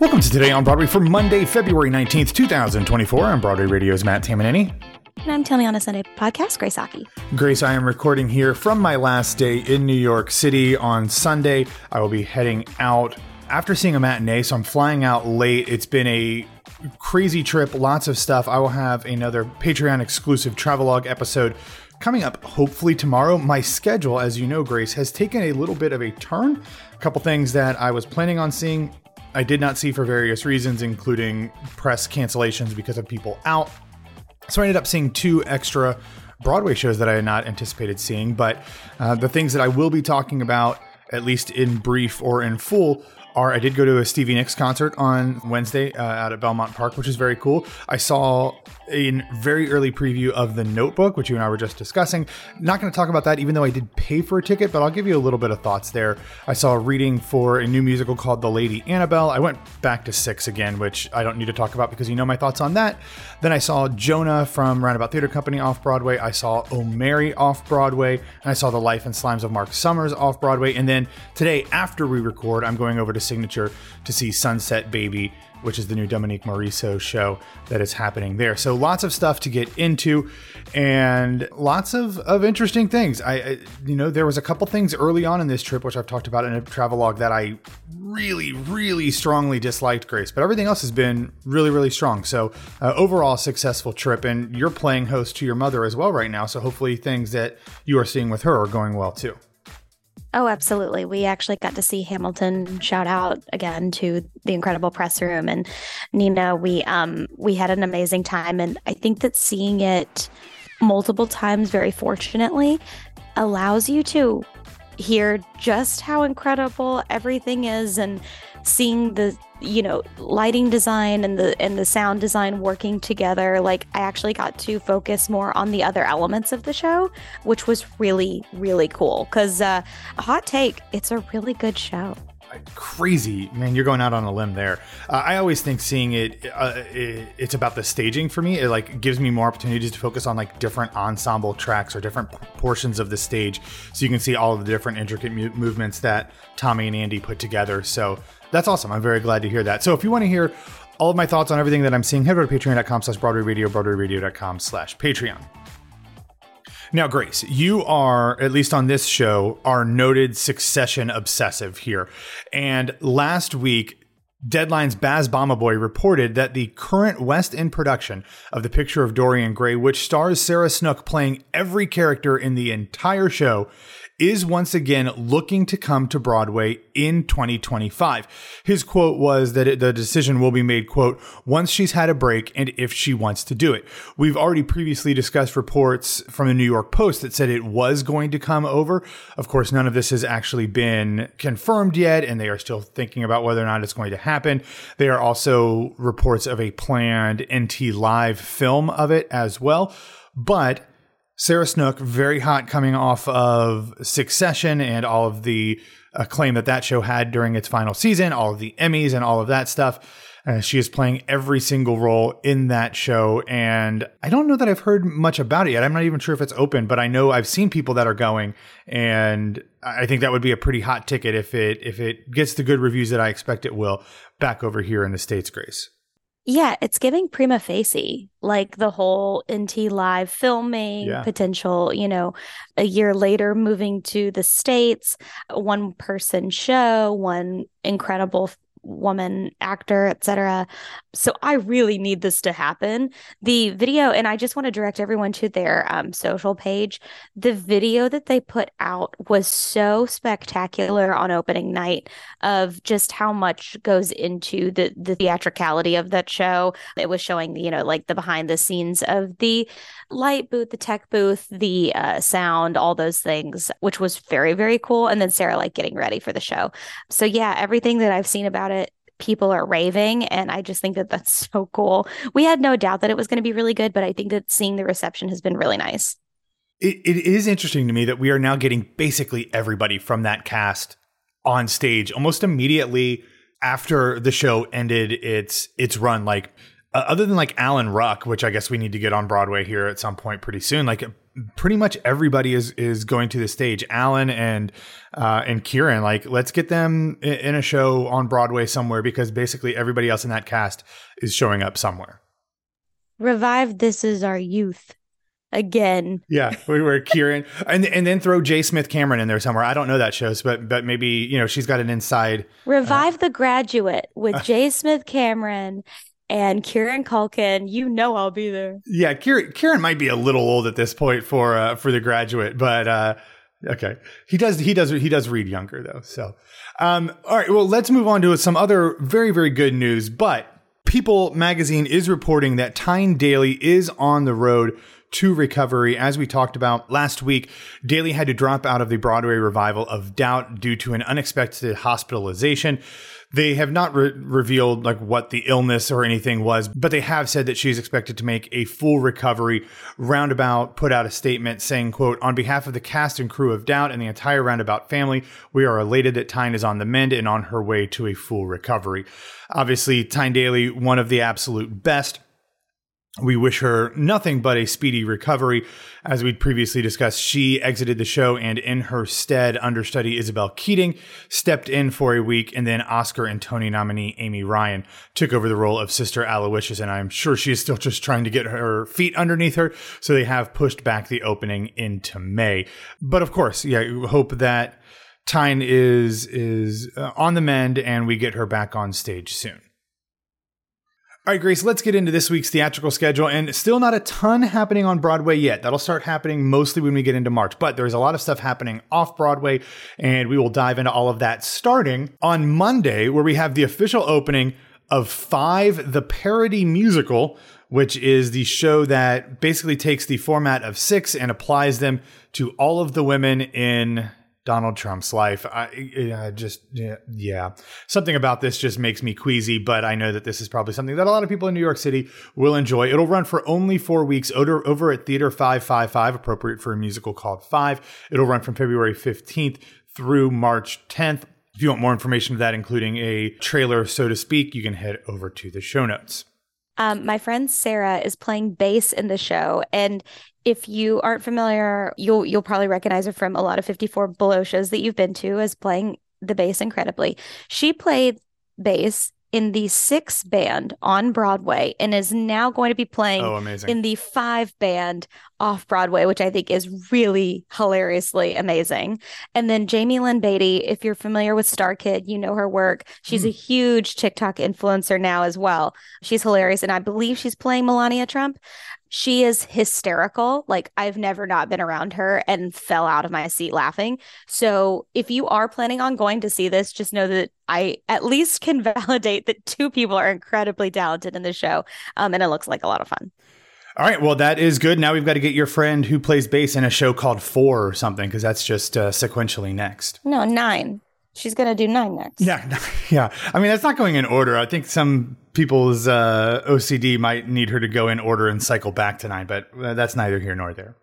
Welcome to Today on Broadway for Monday, February 19th, 2024. I'm Broadway Radio's Matt Tamanini. And I'm Tell Me on a Sunday podcast, Grace Aki. Grace, I am recording here from my last day in New York City on Sunday. I will be heading out after seeing a matinee, so I'm flying out late. It's been a crazy trip, lots of stuff. I will have another Patreon exclusive travelogue episode coming up hopefully tomorrow. My schedule, as you know, Grace, has taken a little bit of a turn. A couple things that I was planning on seeing I did not see for various reasons, including press cancellations because of people out. So I ended up seeing two extra Broadway shows that I had not anticipated seeing. But uh, the things that I will be talking about, at least in brief or in full, are I did go to a Stevie Nicks concert on Wednesday uh, out at Belmont Park, which is very cool. I saw a very early preview of The Notebook, which you and I were just discussing. Not going to talk about that, even though I did pay for a ticket, but I'll give you a little bit of thoughts there. I saw a reading for a new musical called The Lady Annabelle. I went back to six again, which I don't need to talk about because you know my thoughts on that. Then I saw Jonah from Roundabout Theater Company off Broadway. I saw Oh Mary off Broadway, and I saw The Life and Slimes of Marc Summers off Broadway. And then today, after we record, I'm going over to Signature to see Sunset Baby which is the new Dominique Morisseau show that is happening there. So lots of stuff to get into, and lots of, of interesting things. I, I, you know, there was a couple things early on in this trip which I've talked about in a travelogue that I really, really strongly disliked, Grace. But everything else has been really, really strong. So uh, overall, successful trip, and you're playing host to your mother as well right now. So hopefully, things that you are seeing with her are going well too. Oh, absolutely. We actually got to see Hamilton shout out again to the incredible press room and Nina. We um we had an amazing time and I think that seeing it multiple times very fortunately allows you to hear just how incredible everything is and seeing the you know lighting design and the and the sound design working together like i actually got to focus more on the other elements of the show which was really really cool. Because uh hot take it's a really good show crazy man you're going out on a limb there uh, i always think seeing it, uh, it, it's about the staging for me it like gives me more opportunities to focus on like different ensemble tracks or different portions of the stage so you can see all of the different intricate mu- movements that tommy and andy put together so that's awesome. I'm very glad to hear that. So if you want to hear all of my thoughts on everything that I'm seeing, head over to patreon.com slash Broadway Radio, BroadwayRadio.com slash Patreon. Now, Grace, you are, at least on this show, our noted succession obsessive here. And last week, Deadline's Baz Bamigboye reported that the current West End production of The Picture of Dorian Gray, which stars Sarah Snook playing every character in the entire show, is once again looking to come to Broadway in 2025. His quote was that the decision will be made, quote, once she's had a break and if she wants to do it. We've already previously discussed reports from the New York Post that said it was going to come over. Of course, none of this has actually been confirmed yet, and they are still thinking about whether or not it's going to happen. There are also reports of a planned NT Live film of it as well. But Sarah Snook, very hot coming off of Succession and all of the acclaim that that show had during its final season, all of the Emmys and all of that stuff. Uh, she is playing every single role in that show. And I don't know that I've heard much about it yet. I'm not even sure if it's open, but I know I've seen people that are going. And I think that would be a pretty hot ticket if it if it gets the good reviews that I expect it will back over here in the States, Grace. Yeah, it's giving prima facie, like the whole NT live filming yeah. potential, you know, a year later moving to the States, one person show, one incredible woman actor, etc. So I really need this to happen. The video, and I just want to direct everyone to their um, social page. The video that they put out was so spectacular on opening night of just how much goes into the the theatricality of that show. It was showing, you know, like the behind the scenes of the light booth, the tech booth, the uh, sound, all those things, which was very very cool. And then Sarah like getting ready for the show. So yeah, everything that I've seen about it people are raving and i just think that that's so cool. We had no doubt that it was going to be really good but i think that seeing the reception has been really nice. It, it is interesting to me that we are now getting basically everybody from that cast on stage almost immediately after the show ended its its run. Like uh, other than like alan ruck which i guess we need to get on broadway here at some point pretty soon like pretty much everybody is is going to the stage. Alan and uh, and Kieran, like, let's get them in, a show on Broadway somewhere because basically everybody else in that cast is showing up somewhere. Revive This Is Our Youth again. Yeah, we were Kieran, and and then throw J. Smith-Cameron in there somewhere. I don't know that show, but but maybe you know she's got an inside. Revive uh, The Graduate with J. Smith-Cameron and Kieran Culkin. You know I'll be there. Yeah, Kieran Kieran might be a little old at this point for uh, for The Graduate, but. uh Okay, he does. He does. He does read younger though. So, um, all right. Well, let's move on to some other very, very good news. But People magazine is reporting that Tyne Daly is on the road to recovery. As we talked about last week, Daly had to drop out of the Broadway revival of Doubt due to an unexpected hospitalization. They have not re- revealed like what the illness or anything was, but they have said that she's expected to make a full recovery. Roundabout put out a statement saying, quote, on behalf of the cast and crew of Doubt and the entire Roundabout family, we are elated that Tyne is on the mend and on her way to a full recovery. Obviously, Tyne Daly, one of the absolute best we wish her nothing but a speedy recovery. As we'd previously discussed, she exited the show and in her stead, understudy Isabel Keating stepped in for a week and then Oscar and Tony nominee Amy Ryan took over the role of Sister Aloysius. And I'm sure she is still just trying to get her feet underneath her. So they have pushed back the opening into May. But of course, yeah, hope that Tyne is, is uh, on the mend and we get her back on stage soon. All right, Grace, let's get into this week's theatrical schedule. And still not a ton happening on Broadway yet. That'll start happening mostly when we get into March. But there's a lot of stuff happening off Broadway, and we will dive into all of that starting on Monday, where we have the official opening of Five, the parody musical, which is the show that basically takes the format of six and applies them to all of the women in Donald Trump's life. I, just yeah, something about this just makes me queasy. But I know that this is probably something that a lot of people in New York City will enjoy. It'll run for only four weeks over, over at Theater Five Five Five, appropriate for a musical called Five. It'll run from February fifteenth through March tenth. If you want more information of that, including a trailer, so to speak, you can head over to the show notes. Um, my friend Sarah is playing bass in the show, and if you aren't familiar, you'll you'll probably recognize her from a lot of 54 Below shows that you've been to as playing the bass incredibly. She played bass in the six band on Broadway and is now going to be playing oh, in the five band off Broadway, which I think is really hilariously amazing. And then Jaime Lyn Beatty, if you're familiar with StarKid, you know her work. She's mm. a huge TikTok influencer now as well. She's hilarious. And I believe she's playing Melania Trump she is hysterical. Like I've never not been around her and fell out of my seat laughing. So if you are planning on going to see this, just know that I at least can validate that two people are incredibly talented in the show. Um, and it looks like a lot of fun. All right, well that is good. Now we've got to get your friend who plays bass in a show called Four or something because that's just uh, sequentially next. No, nine. She's gonna do nine next. Yeah, yeah. I mean, that's not going in order. I think some people's uh, OCD might need her to go in order and cycle back to nine, but uh, that's neither here nor there.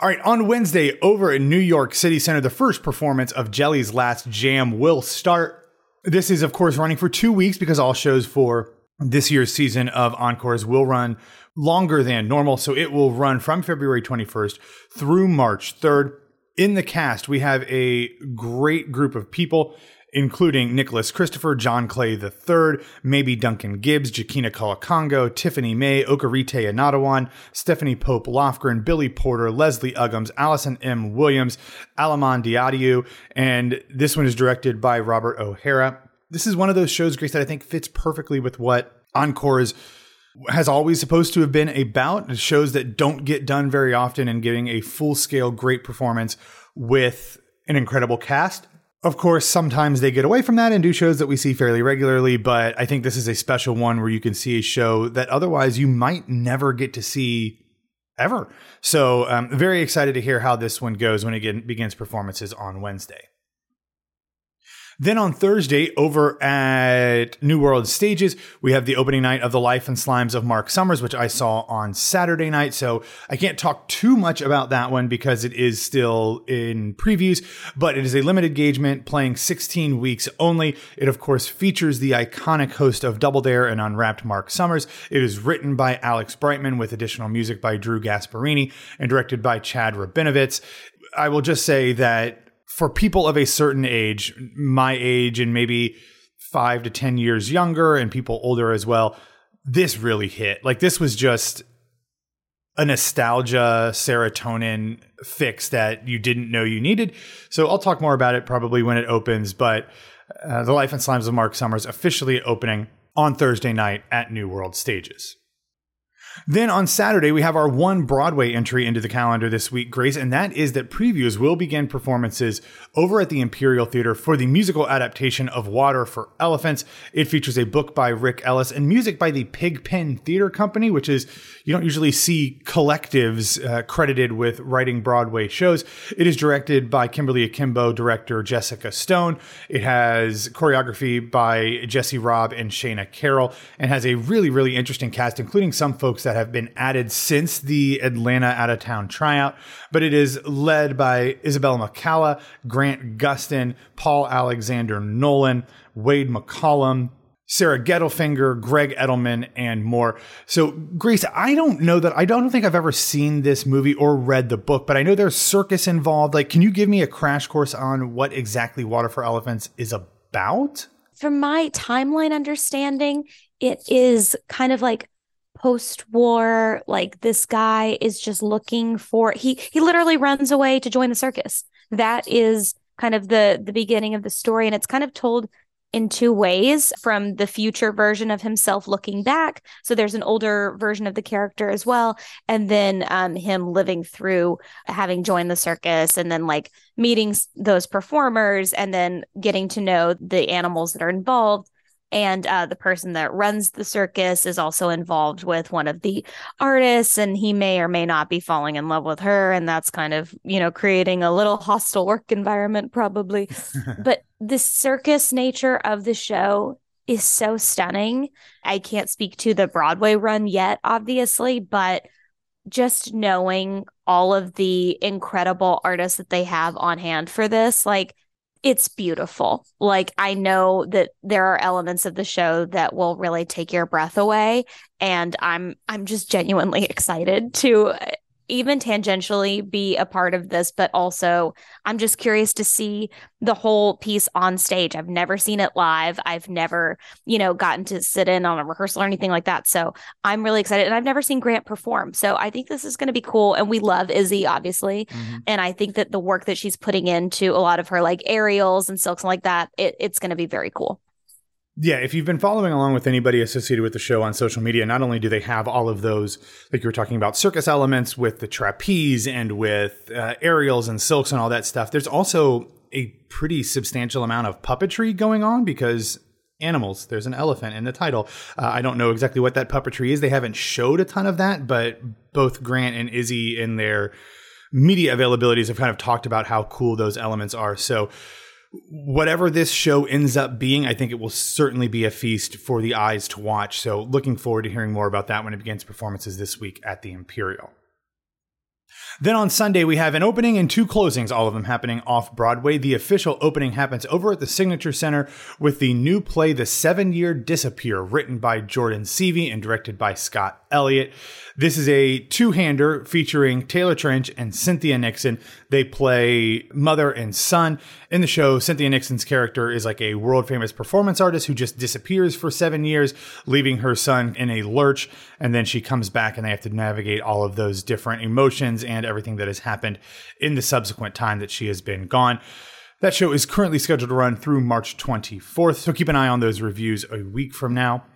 All right, on Wednesday over in New York City Center, the first performance of Jelly's Last Jam will start. This is, of course, running for two weeks because all shows for this year's season of Encores will run longer than normal. So it will run from February 21st through March 3rd. In the cast, we have a great group of people, including Nicholas Christopher, John Clay III, Mamie Duncan-Gibbs, Joaquina Kalukango, Tiffany May, Okieriete Onaodowan, Stephanie Pope Lofgren, Billy Porter, Leslie Uggams, Allison M. Williams, Alaman Diadhiou, and this one is directed by Robert O'Hara. This is one of those shows, Grace, that I think fits perfectly with what Encores has always supposed to have been about shows that don't get done very often and giving a full scale great performance with an incredible cast. Of course, sometimes they get away from that and do shows that we see fairly regularly, but I think this is a special one where you can see a show that otherwise you might never get to see ever. So, I'm um, very excited to hear how this one goes when it begins performances on Wednesday. Then on Thursday, over at New World Stages, we have the opening night of The Life and Slimes of Marc Summers, which I saw on Saturday night. So I can't talk too much about that one because it is still in previews, but it is a limited engagement playing 16 weeks only. It, of course, features the iconic host of Double Dare and Unwrapped Marc Summers. It is written by Alex Brightman with additional music by Drew Gasparini and directed by Chad Rabinowitz. I will just say that for people of a certain age, my age and maybe five to 10 years younger and people older as well, this really hit. Like, this was just a nostalgia serotonin fix that you didn't know you needed. So I'll talk more about it probably when it opens, but uh, The Life and Slimes of Marc Summers officially opening on Thursday night at New World Stages. Then on Saturday, we have our one Broadway entry into the calendar this week, Grace, and that is that previews will begin performances over at the Imperial Theater for the musical adaptation of Water for Elephants. It features a book by Rick Elice and music by the Pigpen Theater Company, which is, you don't usually see collectives uh, credited with writing Broadway shows. It is directed by Kimberly Akimbo, director Jessica Stone. It has choreography by Jesse Robb and Shana Carroll, and has a really, really interesting cast, including some folks that have been added since the Atlanta out of town tryout, but it is led by Isabella McCalla, Grant Gustin, Paul Alexander Nolan, Wade McCollum, Sara Gettelfinger, Gregg Edelman, and more. So, Grace, I don't know that I don't think I've ever seen this movie or read the book, but I know there's circus involved. Like, can you give me a crash course on what exactly Water for Elephants is about? From my timeline understanding, it is kind of like post-war like this guy is just looking for he he literally runs away to join the circus. That is kind of the the beginning of the story. And it's kind of told in two ways from the future version of himself looking back. So there's an older version of the character as well. And then um, him living through having joined the circus and then like meeting those performers and then getting to know the animals that are involved and uh, the person that runs the circus is also involved with one of the artists and he may or may not be falling in love with her and that's kind of you know creating a little hostile work environment probably. But the circus nature of the show is so stunning. I can't speak to the broadway run yet obviously but just knowing all of the incredible artists that they have on hand for this like it's beautiful. Like I know that there are elements of the show that will really take your breath away and I'm I'm just genuinely excited to even tangentially be a part of this, but also I'm just curious to see the whole piece on stage. I've never seen it live. I've never, you know, gotten to sit in on a rehearsal or anything like that. So I'm really excited. And I've never seen Grant perform. So I think this is going to be cool. And we love Izzy, obviously. Mm-hmm. And I think that the work that she's putting into a lot of her like aerials and silks and like that, it, it's going to be very cool. Yeah, if you've been following along with anybody associated with the show on social media, not only do they have all of those, like you were talking about, circus elements with the trapeze and with uh, aerials and silks and all that stuff, there's also a pretty substantial amount of puppetry going on because animals. There's an elephant in the title. Uh, I don't know exactly what that puppetry is. They haven't showed a ton of that, but both Grant and Izzy in their media availabilities have kind of talked about how cool those elements are. So, whatever this show ends up being, I think it will certainly be a feast for the eyes to watch. So, looking forward to hearing more about that when it begins performances this week at the Imperial. Then on Sunday, we have an opening and two closings, all of them happening off Broadway. The official opening happens over at the Signature Center with the new play, The Seven Year Disappear, written by Jordan Seavey and directed by Scott Elliott. This is a two hander featuring Taylor Trensch and Cynthia Nixon. They play mother and son. In the show, Cynthia Nixon's character is like a world famous performance artist who just disappears for seven years, leaving her son in a lurch. And then she comes back and they have to navigate all of those different emotions and everything that has happened in the subsequent time that she has been gone. That show is currently scheduled to run through March 24th, so keep an eye on those reviews a week from now.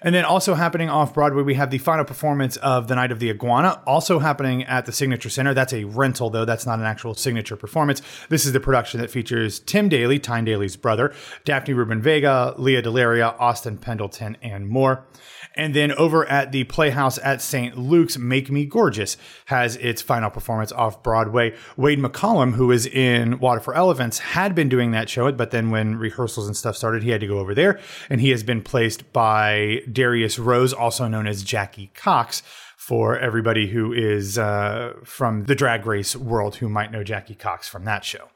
And then also happening off Broadway, we have the final performance of The Night of the Iguana, also happening at the Signature Center. That's a rental, though. That's not an actual signature performance. This is the production that features Tim Daly, Tyne Daly's brother, Daphne Rubin Vega, Lea DeLaria, Austin Pendleton, and more. And then over at the Playhouse at St. Luke's, Make Me Gorgeous has its final performance off Broadway. Wade McCollum, who is in Water for Elephants, had been doing that show, but then when rehearsals and stuff started, he had to go over there. And he has been placed by Darius Rose, also known as Jackie Cox, for everybody who is uh, from the drag race world who might know Jackie Cox from that show.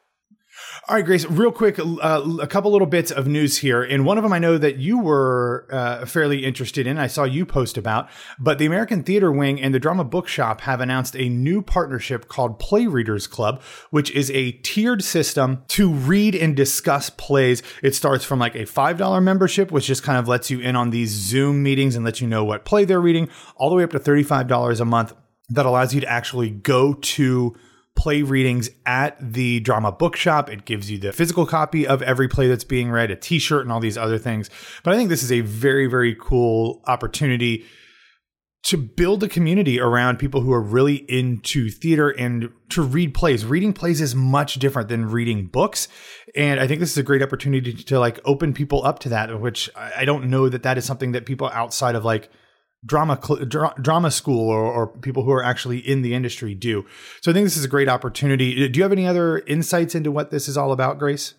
All right, Grace, real quick, uh, a couple little bits of news here. And one of them I know that you were uh, fairly interested in. I saw you post about, but the American Theater Wing and the Drama Bookshop have announced a new partnership called Play Readers Club, which is a tiered system to read and discuss plays. It starts from like a $5 membership, which just kind of lets you in on these Zoom meetings and lets you know what play they're reading, all the way up to $35 a month that allows you to actually go to play readings at the drama bookshop. It gives you the physical copy of every play that's being read, a t shirt, and all these other things. But I think this is a very, very cool opportunity to build a community around people who are really into theater and to read plays. Reading plays is much different than reading books. And I think this is a great opportunity to, to like open people up to that, which I don't know that that is something that people outside of like drama dra- drama school or, or, people who are actually in the industry do. So I think this is a great opportunity. Do you have any other insights into what this is all about, Grace?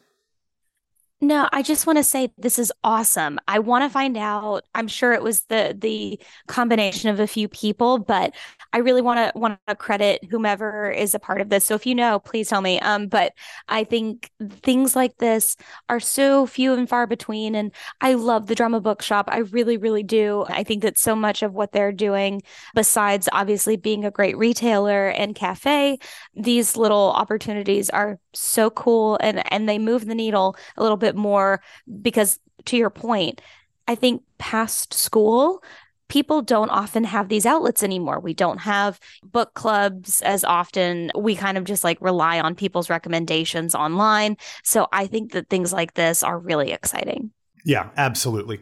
No, I just want to say this is awesome. I want to find out. I'm sure it was the the combination of a few people, but I really want to want to credit whomever is a part of this. So if you know, please tell me. Um, but I think things like this are so few and far between, and I love the drama bookshop. I really, really do. I think that so much of what they're doing, besides obviously being a great retailer and cafe, these little opportunities are so cool, and and they move the needle a little bit more because to your point, I think past school, people don't often have these outlets anymore. We don't have book clubs as often. We kind of just like rely on people's recommendations online. So I think that things like this are really exciting. Yeah, absolutely.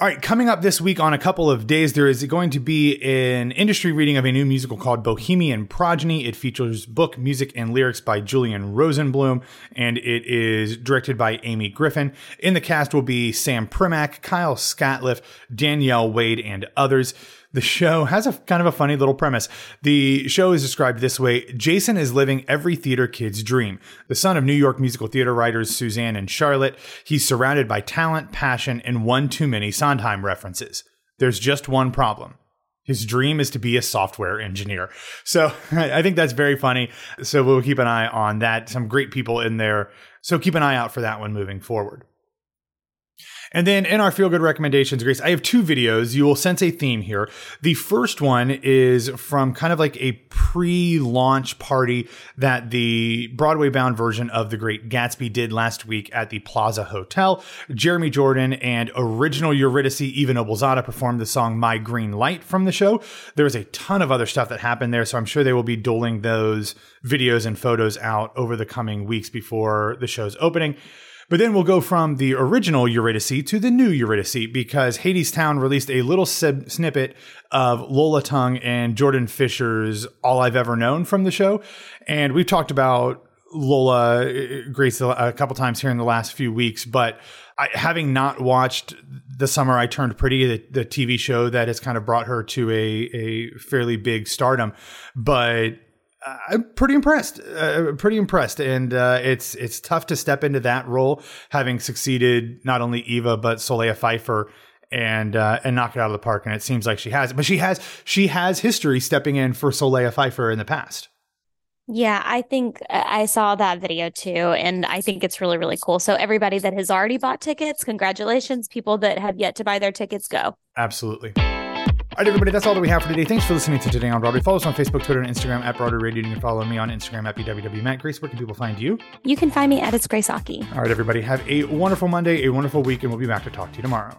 All right, coming up this week on a couple of days, there is going to be an industry reading of a new musical called Bohemian Progeny. It features book, music, and lyrics by Julian Rosenblum, and it is directed by Amy Griffin. In the cast will be Sam Primack, Kyle Scatliffe, Danielle Wade, and others. The show has a kind of a funny little premise. The show is described this way Jason is living every theater kid's dream. The son of New York musical theater writers Suzanne and Charlotte, he's surrounded by talent, passion, and one too many Sondheim references. There's just one problem. His dream is to be a software engineer. So I think that's very funny. So we'll keep an eye on that. Some great people in there. So keep an eye out for that one moving forward. And then in our feel good recommendations, Grace, I have two videos. You will sense a theme here. The first one is from kind of like a pre launch party that the Broadway bound version of The Great Gatsby did last week at the Plaza Hotel. Jeremy Jordan and original Eurydice Eva Noblezada performed the song My Green Light from the show. There was a ton of other stuff that happened there, so I'm sure they will be doling those videos and photos out over the coming weeks before the show's opening. But then we'll go from the original Eurydice to the new Eurydice because Hadestown released a little sib- snippet of Lola Tung and Jordan Fisher's All I've Ever Known from the show. And we've talked about Lola uh, Grace a couple times here in the last few weeks, but I, having not watched The Summer I Turned Pretty, the, the TV show that has kind of brought her to a, a fairly big stardom, but I'm pretty impressed. Uh, pretty impressed, and uh, it's it's tough to step into that role, having succeeded not only Eva but Solea Pfeiffer, and uh, and knock it out of the park. And it seems like she has, but she has she has history stepping in for Solea Pfeiffer in the past. Yeah, I think uh, I saw that video too, and I think it's really really cool. So everybody that has already bought tickets, congratulations! People that have yet to buy their tickets, go. Absolutely. All right, everybody, that's all that we have for today. Thanks for listening to Today on Broadway. Follow us on Facebook, Twitter, and Instagram at Broadway Radio. You can follow me on Instagram at BWWMatt. Grace, where can people find you? You can find me at It's Grace Aki. All right, everybody, have a wonderful Monday, a wonderful week, and we'll be back to talk to you tomorrow.